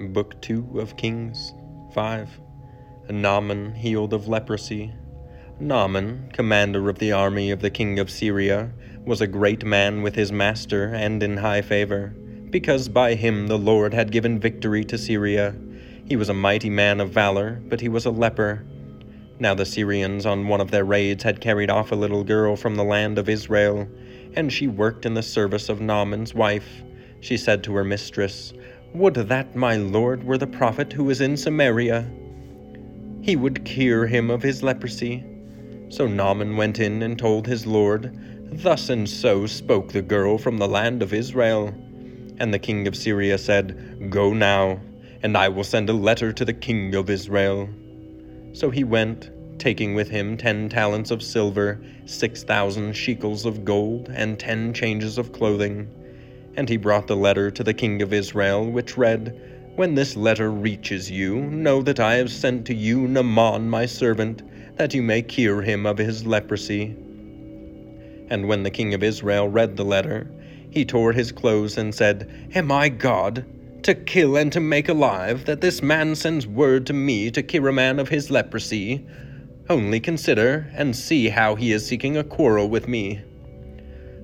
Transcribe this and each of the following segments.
Book 2 of Kings 5 Naaman healed of leprosy. Naaman, commander of the army of the king of Syria, was a great man with his master and in high favor, because by him the Lord had given victory to Syria. He was a mighty man of valor, but he was a leper. Now the Syrians on one of their raids had carried off a little girl from the land of Israel, and she worked in the service of Naaman's wife. She said to her mistress, Would that my lord were the prophet who is in Samaria! He would cure him of his leprosy. So Naaman went in and told his lord, Thus and so spoke the girl from the land of Israel. And the king of Syria said, Go now, and I will send a letter to the king of Israel. So he went, taking with him ten talents of silver, six thousand shekels of gold, and ten changes of clothing. And he brought the letter to the king of Israel, which read, When this letter reaches you, know that I have sent to you Naaman my servant, that you may cure him of his leprosy. And when the king of Israel read the letter, he tore his clothes and said, Am I God, to kill and to make alive, that this man sends word to me to cure a man of his leprosy? Only consider and see how he is seeking a quarrel with me.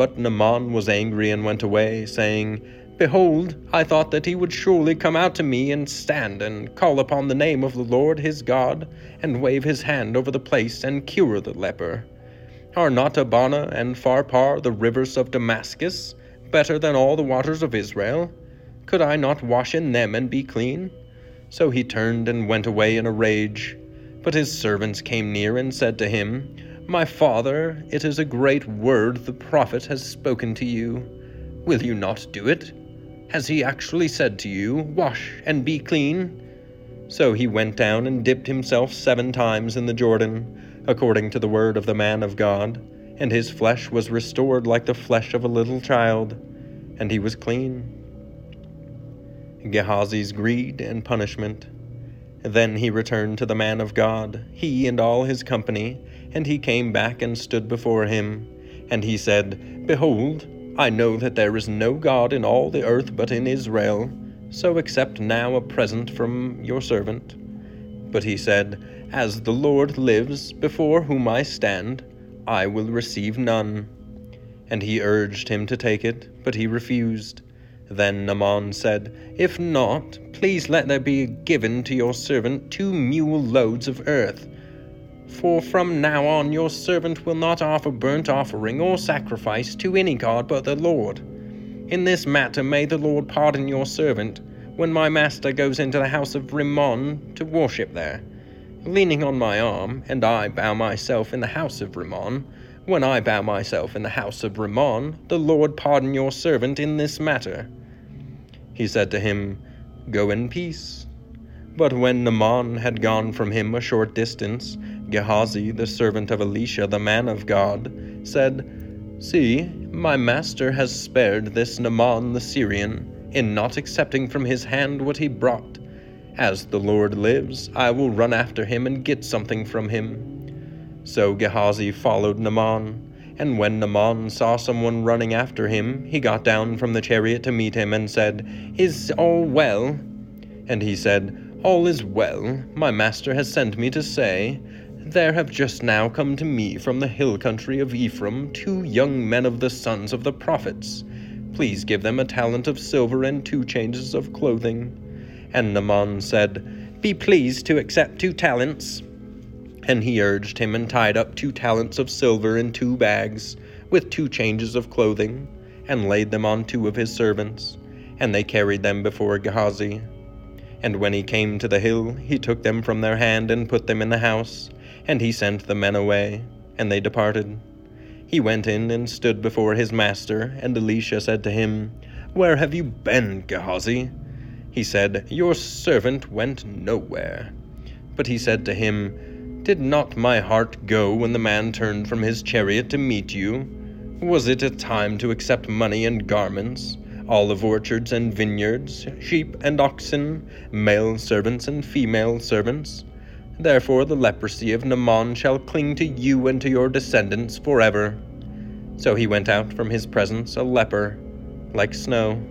But Naaman was angry and went away, saying, Behold, I thought that he would surely come out to me and stand and call upon the name of the Lord his God, and wave his hand over the place and cure the leper. Are not Abana and Pharpar, the rivers of Damascus, better than all the waters of Israel? Could I not wash in them and be clean? So he turned and went away in a rage. But his servants came near and said to him, My father, it is a great word the prophet has spoken to you. Will you not do it? Has he actually said to you, Wash and be clean? So he went down and dipped himself seven times in the Jordan according to the word of the man of God, and his flesh was restored like the flesh of a little child, and he was clean. Gehazi's greed and punishment. Then he returned to the man of God, he and all his company, and he came back and stood before him. And he said, Behold, I know that there is no God in all the earth but in Israel, so accept now a present from your servant. But he said, As the Lord lives, before whom I stand, I will receive none. And he urged him to take it, but he refused. Then Naaman said, If not, please let there be given to your servant two mule loads of earth. For from now on your servant will not offer burnt offering or sacrifice to any god but the Lord. In this matter may the Lord pardon your servant, when my master goes into the house of Rimmon to worship there. Leaning on my arm, and I bow myself in the house of Rimmon, when I bow myself in the house of Rimmon, the Lord pardon your servant in this matter. He said to him, Go in peace. But when Naaman had gone from him a short distance, Gehazi, the servant of Elisha the man of God, said, See, my master has spared this Naaman the Syrian, in not accepting from his hand what he brought. As the Lord lives, I will run after him and get something from him. So Gehazi followed Naaman, and when Naaman saw someone running after him, he got down from the chariot to meet him and said, Is all well? And he said, All is well. My master has sent me to say, There have just now come to me from the hill country of Ephraim two young men of the sons of the prophets. Please give them a talent of silver and two changes of clothing. And Naaman said, Be pleased to accept two talents. And he urged him and tied up two talents of silver in two bags, with two changes of clothing, and laid them on two of his servants, and they carried them before Gehazi. And when he came to the hill, he took them from their hand and put them in the house, and he sent the men away, and they departed. He went in and stood before his master, and Elisha said to him, Where have you been, Gehazi? He said, Your servant went nowhere. But he said to him, Did not my heart go when the man turned from his chariot to meet you? Was it a time to accept money and garments, olive orchards and vineyards, sheep and oxen, male servants and female servants? Therefore the leprosy of Naaman shall cling to you and to your descendants forever. So he went out from his presence a leper, like snow.